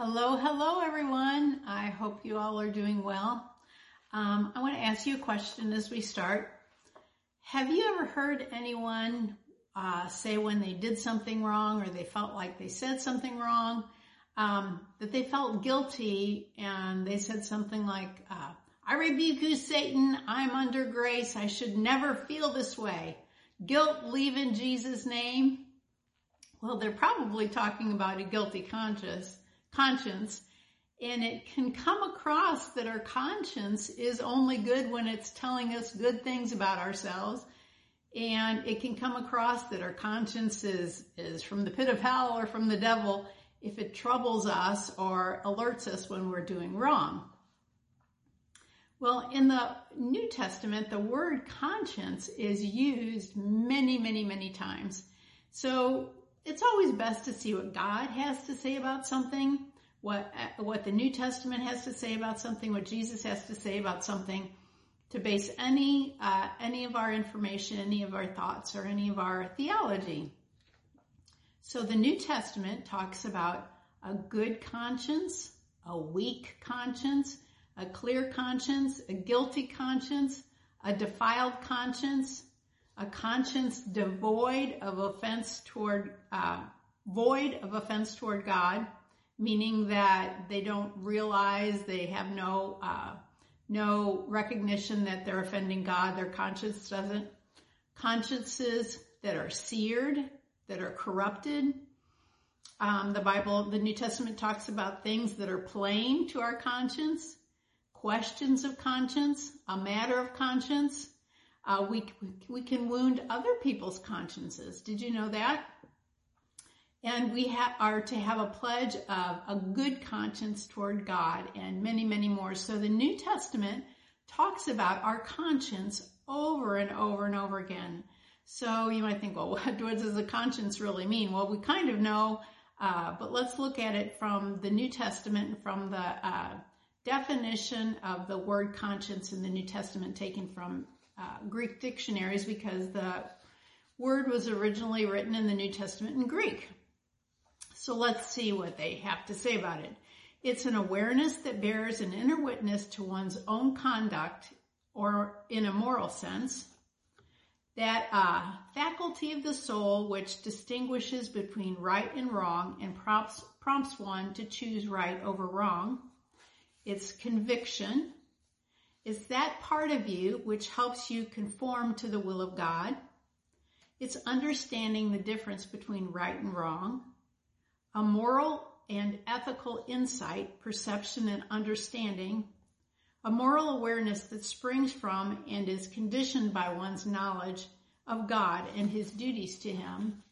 Hello, hello, everyone. I hope you all are doing well. Um, I want to ask you a question as we start. Have you ever heard anyone uh, say when they did something wrong or they felt like they said something wrong, um, that they felt guilty and they said something like, uh, I rebuke you, Satan. I'm under grace. I should never feel this way. Guilt, leave in Jesus' name. Well, they're probably talking about a guilty conscience conscience. And it can come across that our conscience is only good when it's telling us good things about ourselves. And it can come across that our conscience is, is from the pit of hell or from the devil if it troubles us or alerts us when we're doing wrong. Well, in the New Testament, the word conscience is used many, many, many times. So it's always best to see what God has to say about something, what, what the New Testament has to say about something, what Jesus has to say about something, to base any, uh, any of our information, any of our thoughts, or any of our theology. So the New Testament talks about a good conscience, a weak conscience, a clear conscience, a guilty conscience, a defiled conscience, a conscience devoid of offense toward, uh, void of offense toward God, meaning that they don't realize they have no, uh, no recognition that they're offending God. Their conscience doesn't. Consciences that are seared, that are corrupted. Um, the Bible, the New Testament talks about things that are plain to our conscience, questions of conscience, a matter of conscience, uh, we, we can wound other people's consciences. Did you know that? And we ha- are to have a pledge of a good conscience toward God and many, many more. So the New Testament talks about our conscience over and over and over again. So you might think, well, what does the conscience really mean? Well, we kind of know, uh, but let's look at it from the New Testament and from the uh, definition of the word conscience in the New Testament taken from uh, Greek dictionaries because the word was originally written in the New Testament in Greek. So let's see what they have to say about it. It's an awareness that bears an inner witness to one's own conduct or in a moral sense. That uh, faculty of the soul which distinguishes between right and wrong and prompts, prompts one to choose right over wrong. It's conviction, is that part of you which helps you conform to the will of God. It's understanding the difference between right and wrong, a moral and ethical insight, perception and understanding, a moral awareness that springs from and is conditioned by one's knowledge of God and his duties to him.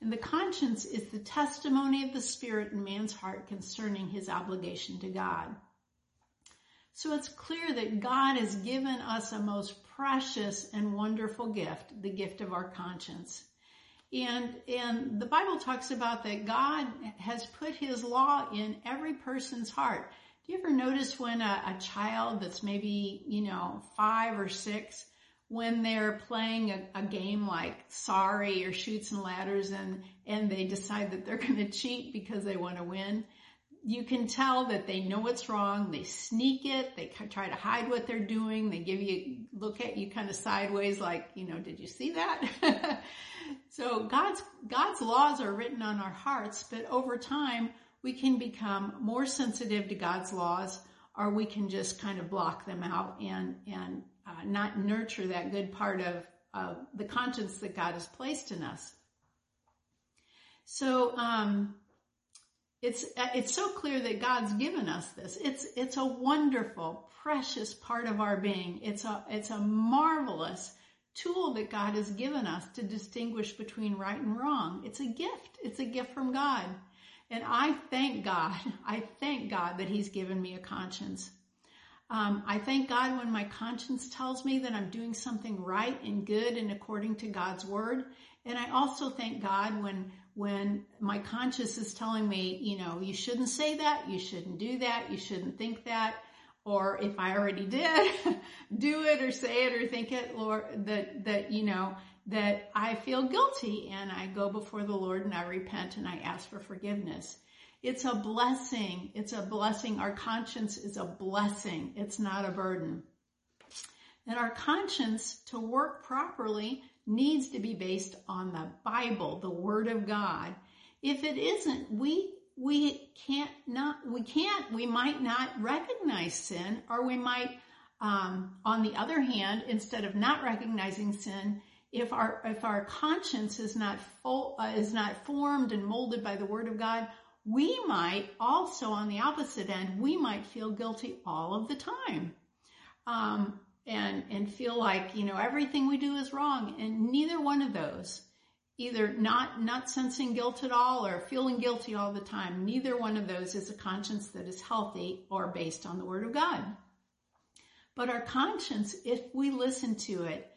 And the conscience is the testimony of the Spirit in man's heart concerning his obligation to God. So it's clear that God has given us a most precious and wonderful gift, the gift of our conscience. And, and the Bible talks about that God has put his law in every person's heart. Do you ever notice when a, a child that's maybe, you know, five or six, when they're playing a, a, game like Sorry or Chutes and Ladders and, and they decide that they're going to cheat because they want to win, you can tell that they know what's wrong. They sneak it. They try to hide what they're doing. They give you, look at you kind of sideways like, you know, did you see that? so God's, God's laws are written on our hearts, but over time we can become more sensitive to God's laws or we can just kind of block them out and, and uh, not nurture that good part of uh, the conscience that God has placed in us. So, um, it's, uh, it's so clear that God's given us this. It's, it's a wonderful, precious part of our being. It's a, it's a marvelous tool that God has given us to distinguish between right and wrong. It's a gift. It's a gift from God. And I thank God. I thank God that He's given me a conscience. Um, I thank God when my conscience tells me that I'm doing something right and good and according to God's word. And I also thank God when when my conscience is telling me, you know, you shouldn't say that, you shouldn't do that, you shouldn't think that, or if I already did, do it or say it or think it, Lord, that, that, you know, that I feel guilty and I go before the Lord and I repent and I ask for forgiveness. It's a blessing. It's a blessing. Our conscience is a blessing. It's not a burden. And our conscience to work properly needs to be based on the Bible, the Word of God. If it isn't, we we can't not we can't we might not recognize sin, or we might, um, on the other hand, instead of not recognizing sin, if our if our conscience is not full uh, is not formed and molded by the Word of God, we might also, on the opposite end, we might feel guilty all of the time. Um, and and feel like you know everything we do is wrong. And neither one of those either not not sensing guilt at all or feeling guilty all the time neither one of those is a conscience that is healthy or based on the word of god. But our conscience if we listen to it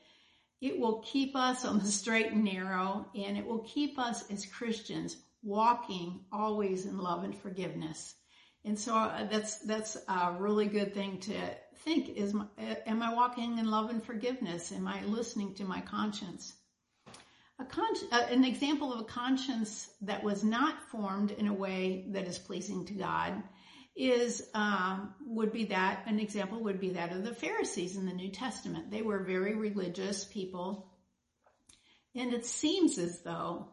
it will keep us on the straight and narrow and it will keep us as christians walking always in love and forgiveness and so uh, that's that's a really good thing to think is am I walking in love and forgiveness? Am I listening to my conscience? A con- uh, an example of a conscience that was not formed in a way that is pleasing to God is um, would be that an example would be that of the Pharisees in the New Testament. They were very religious people, and it seems as though,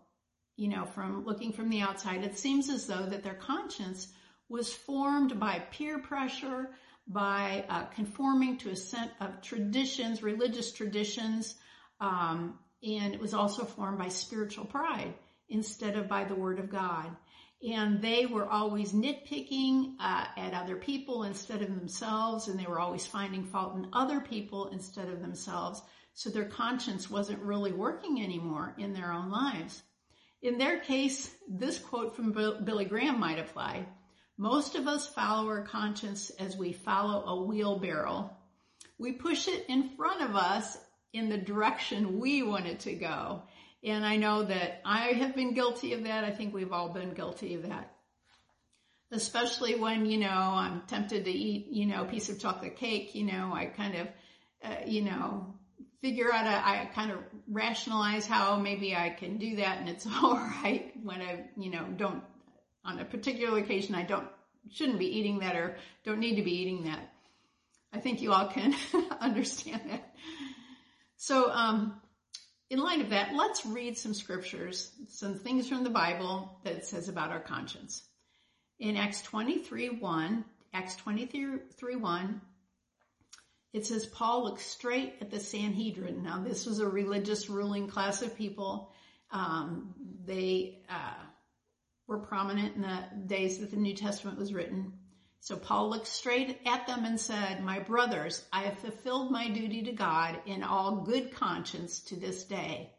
you know, from looking from the outside, it seems as though that their conscience was formed by peer pressure, by uh, conforming to a set of traditions, religious traditions, um, and it was also formed by spiritual pride instead of by the Word of God. And they were always nitpicking uh, at other people instead of themselves, and they were always finding fault in other people instead of themselves. So their conscience wasn't really working anymore in their own lives. In their case, this quote from Billy Graham might apply. Most of us follow our conscience as we follow a wheelbarrow. We push it in front of us in the direction we want it to go. And I know that I have been guilty of that. I think we've all been guilty of that. Especially when, you know, I'm tempted to eat, you know, a piece of chocolate cake, you know, I kind of, uh, you know, figure out, a, I kind of rationalize how maybe I can do that and it's all right when I, you know, don't on a particular occasion, I don't, shouldn't be eating that or don't need to be eating that. I think you all can understand that. So, um, in light of that, let's read some scriptures, some things from the Bible that says about our conscience. In Acts 23 1, Acts 23 1, it says Paul looked straight at the Sanhedrin. Now, this was a religious ruling class of people. Um, they, uh, were prominent in the days that the New Testament was written. So Paul looked straight at them and said, My brothers, I have fulfilled my duty to God in all good conscience to this day.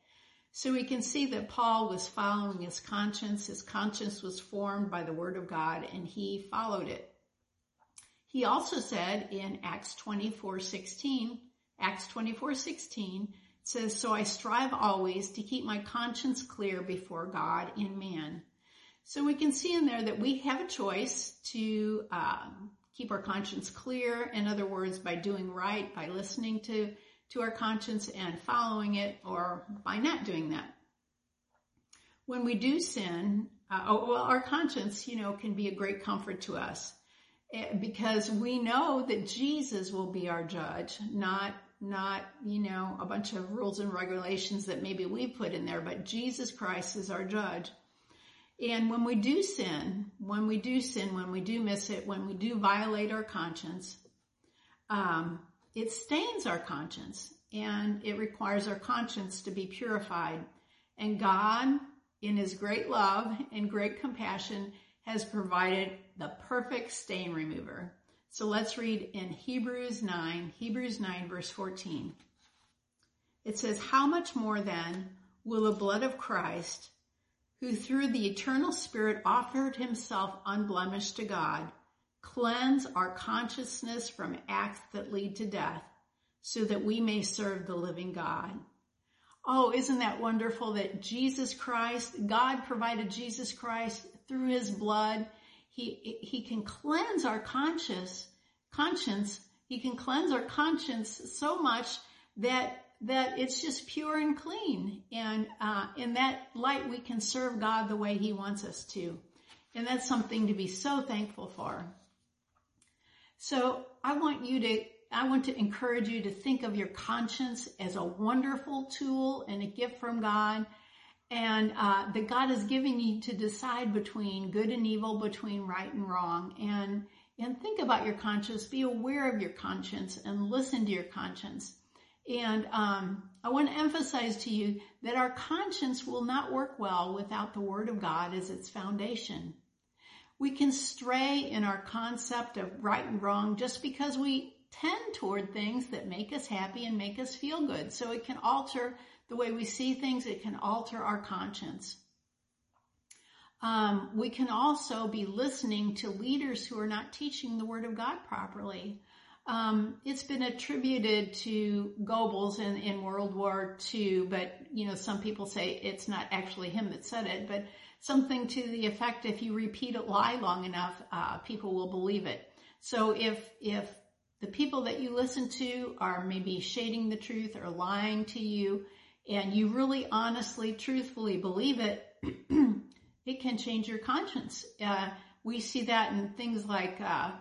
So we can see that Paul was following his conscience. His conscience was formed by the word of God and he followed it. He also said in Acts 24, 16, Acts 24, 16 says, So I strive always to keep my conscience clear before God and man. So we can see in there that we have a choice to um, keep our conscience clear. In other words, by doing right, by listening to, to our conscience and following it, or by not doing that. When we do sin, uh, oh, well, our conscience, you know, can be a great comfort to us eh, because we know that Jesus will be our judge, not not, you know, a bunch of rules and regulations that maybe we put in there, but Jesus Christ is our judge. And when we do sin, when we do sin, when we do miss it, when we do violate our conscience, um, it stains our conscience and it requires our conscience to be purified. And God, in his great love and great compassion, has provided the perfect stain remover. So let's read in Hebrews 9, Hebrews 9 verse 14. It says, how much more then will the blood of Christ, who through the eternal Spirit offered himself unblemished to God, cleanse our consciousness from acts that lead to death, so that we may serve the living God. Oh, isn't that wonderful that Jesus Christ, God provided Jesus Christ through his blood. He, he can cleanse our conscience, conscience. He can cleanse our conscience so much that that it's just pure and clean. And uh, in that light, we can serve God the way He wants us to. And that's something to be so thankful for. So I want you to, I want to encourage you to think of your conscience as a wonderful tool and a gift from God. And uh, that God is giving you to decide between good and evil, between right and wrong. And and think about your conscience. Be aware of your conscience and listen to your conscience. And um, I want to emphasize to you that our conscience will not work well without the Word of God as its foundation. We can stray in our concept of right and wrong just because we tend toward things that make us happy and make us feel good. So it can alter the way we see things. It can alter our conscience. Um, we can also be listening to leaders who are not teaching the Word of God properly. Um, it's been attributed to Goebbels in, in World War II, but you know some people say it's not actually him that said it, but something to the effect: if you repeat a lie long enough, uh, people will believe it. So if if the people that you listen to are maybe shading the truth or lying to you, and you really honestly, truthfully believe it, it can change your conscience. Uh, we see that in things like uh,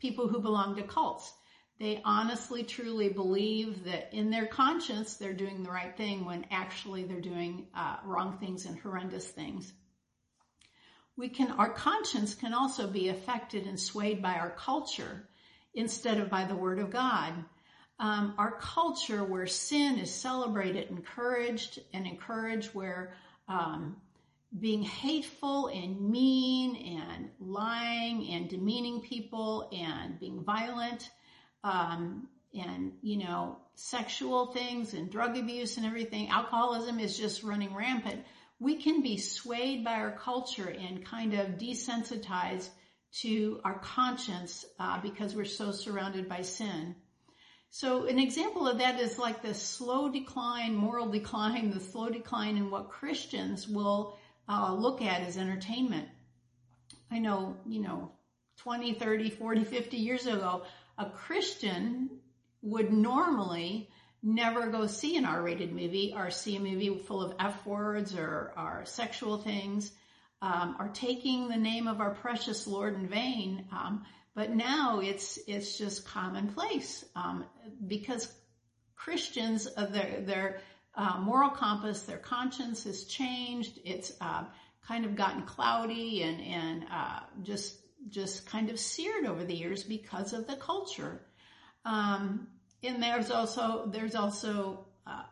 people who belong to cults. They honestly, truly believe that in their conscience they're doing the right thing when actually they're doing uh, wrong things and horrendous things. We can, our conscience can also be affected and swayed by our culture instead of by the Word of God. Um, our culture where sin is celebrated, encouraged, and encouraged, where um, being hateful and mean and lying and demeaning people and being violent um, and you know sexual things and drug abuse and everything. Alcoholism is just running rampant. We can be swayed by our culture and kind of desensitized to our conscience uh, because we're so surrounded by sin. So an example of that is like the slow decline moral decline the slow decline in what christians will uh, look at as entertainment. I know, you know, 20, 30, 40, 50 years ago, a Christian would normally never go see an R-rated movie or see a movie full of F words or, or sexual things, um, or taking the name of our precious Lord in vain. Um, but now it's it's just commonplace um, because Christians, uh, their their uh, moral compass, their conscience has changed. It's uh, kind of gotten cloudy and and uh, just just kind of seared over the years because of the culture. Um, and there's also there's also uh,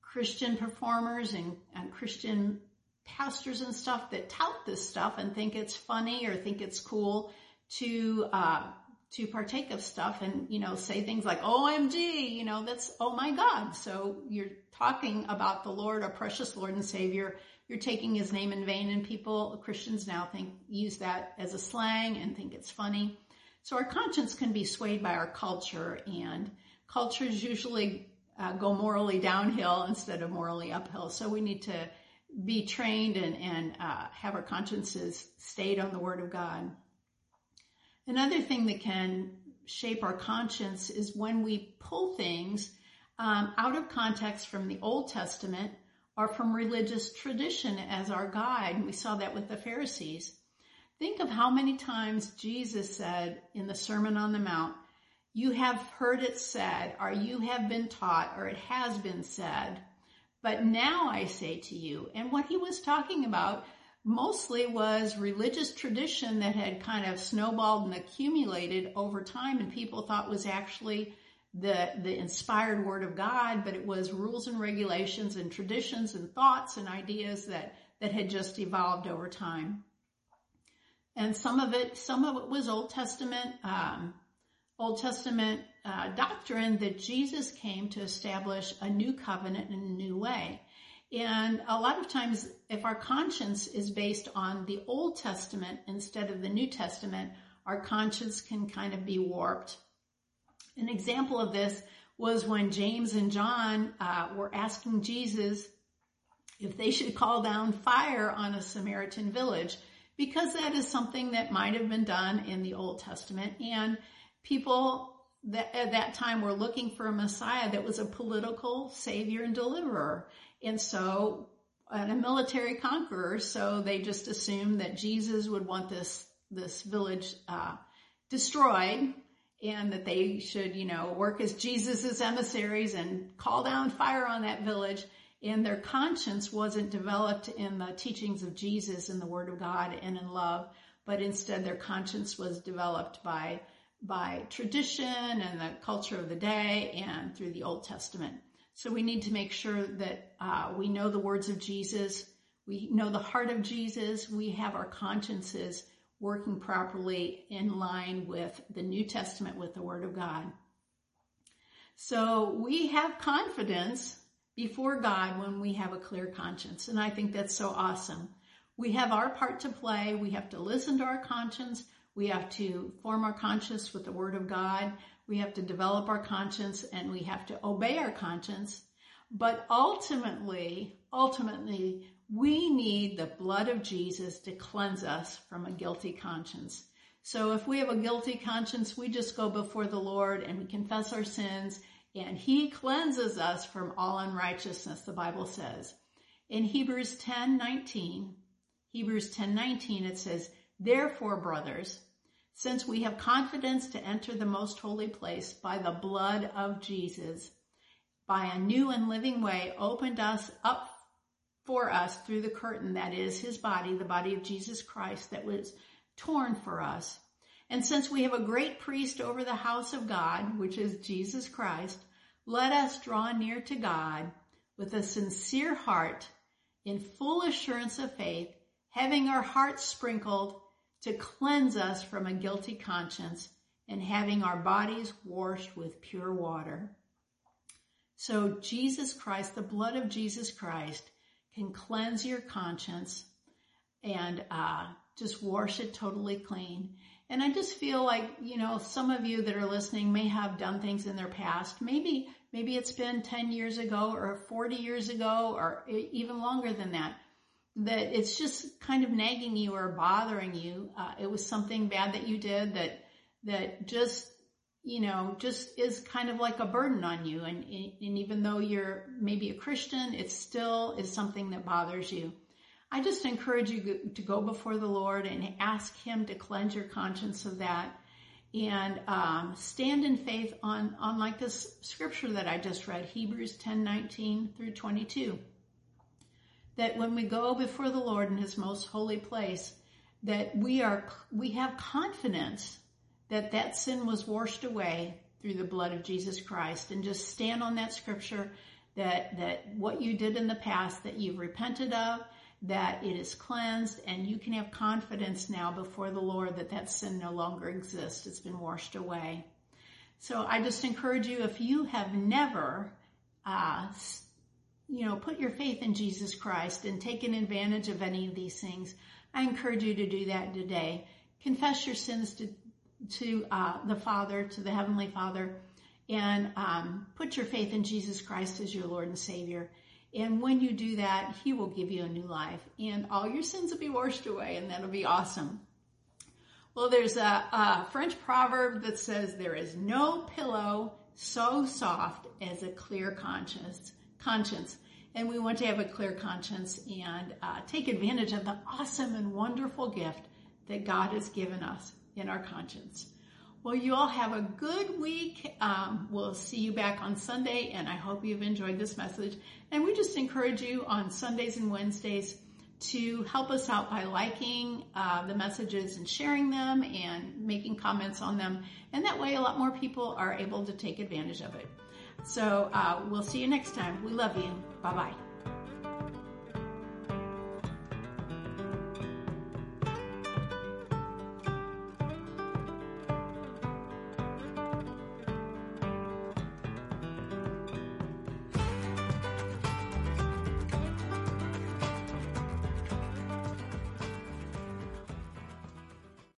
Christian performers and, and Christian pastors and stuff that tout this stuff and think it's funny or think it's cool to uh, to partake of stuff and, you know, say things like, OMG, you know, that's, oh my God. So you're talking about the Lord, our precious Lord and Savior. You're taking his name in vain and people, Christians now think, use that as a slang and think it's funny. So our conscience can be swayed by our culture and cultures usually uh, go morally downhill instead of morally uphill. So we need to be trained and, and uh, have our consciences stayed on the Word of God. Another thing that can shape our conscience is when we pull things um, out of context from the Old Testament or from religious tradition as our guide. We saw that with the Pharisees. Think of how many times Jesus said in the Sermon on the Mount, you have heard it said, or you have been taught, or it has been said, but now I say to you. And what he was talking about mostly was religious tradition that had kind of snowballed and accumulated over time and people thought was actually the the inspired word of God, but it was rules and regulations and traditions and thoughts and ideas that that had just evolved over time. And some of it, some of it was Old Testament, um, Old Testament uh, doctrine that Jesus came to establish a new covenant in a new way. And a lot of times, if our conscience is based on the Old Testament instead of the New Testament, our conscience can kind of be warped. An example of this was when James and John uh, were asking Jesus if they should call down fire on a Samaritan village, because that is something that might have been done in the Old Testament. And people that at that time were looking for a Messiah that was a political savior and deliverer. And so and a military conqueror, so they just assumed that Jesus would want this this village uh, destroyed, and that they should, you know, work as Jesus's emissaries and call down fire on that village. And their conscience wasn't developed in the teachings of Jesus and the Word of God and in love, but instead their conscience was developed by by tradition and the culture of the day and through the Old Testament. So we need to make sure that uh, we know the words of Jesus, we know the heart of Jesus, we have our consciences working properly in line with the New Testament, with the Word of God. So we have confidence before God when we have a clear conscience. And I think that's so awesome. We have our part to play. We have to listen to our conscience. We have to form our conscience with the Word of God. We have to develop our conscience and we have to obey our conscience. But ultimately, ultimately, we need the blood of Jesus to cleanse us from a guilty conscience. So if we have a guilty conscience, we just go before the Lord and we confess our sins and he cleanses us from all unrighteousness, the Bible says. In Hebrews 10, 19, Hebrews 10, 19, it says, Therefore, brothers, since we have confidence to enter the most holy place by the blood of Jesus, by a new and living way opened us up for us through the curtain that is his body, the body of Jesus Christ that was torn for us. And since we have a great priest over the house of God, which is Jesus Christ, let us draw near to God with a sincere heart in full assurance of faith, having our hearts sprinkled to cleanse us from a guilty conscience and having our bodies washed with pure water. So Jesus Christ, the blood of Jesus Christ can cleanse your conscience and uh, just wash it totally clean. And I just feel like, you know, some of you that are listening may have done things in their past. Maybe, maybe it's been 10 years ago or 40 years ago or even longer than that that it's just kind of nagging you or bothering you. Uh, it was something bad that you did that, that just, you know, just is kind of like a burden on you. And, and even though you're maybe a Christian, it still is something that bothers you. I just encourage you to go before the Lord and ask Him to cleanse your conscience of that and um, stand in faith on, on like this scripture that I just read, Hebrews 10, 19 through 22 that when we go before the Lord in his most holy place, that we are, we have confidence that that sin was washed away through the blood of Jesus Christ and just stand on that scripture that, that what you did in the past that you've repented of, that it is cleansed and you can have confidence now before the Lord that that sin no longer exists. It's been washed away. So I just encourage you, if you have never uh, you know, put your faith in Jesus Christ and taken advantage of any of these things, I encourage you to do that today. Confess your sins to, to uh, the Father, to the Heavenly Father, and um, put your faith in Jesus Christ as your Lord and Savior. And when you do that, He will give you a new life, and all your sins will be washed away, and that'll be awesome. Well, there's a, a French proverb that says, There is no pillow so soft as a clear conscience conscience. And we want to have a clear conscience and uh, take advantage of the awesome and wonderful gift that God has given us in our conscience. Well, you all have a good week. Um, we'll see you back on Sunday, and I hope you've enjoyed this message. And we just encourage you on Sundays and Wednesdays to help us out by liking uh, the messages and sharing them and making comments on them. And that way, a lot more people are able to take advantage of it. So uh, we'll see you next time. We love you. Bye bye.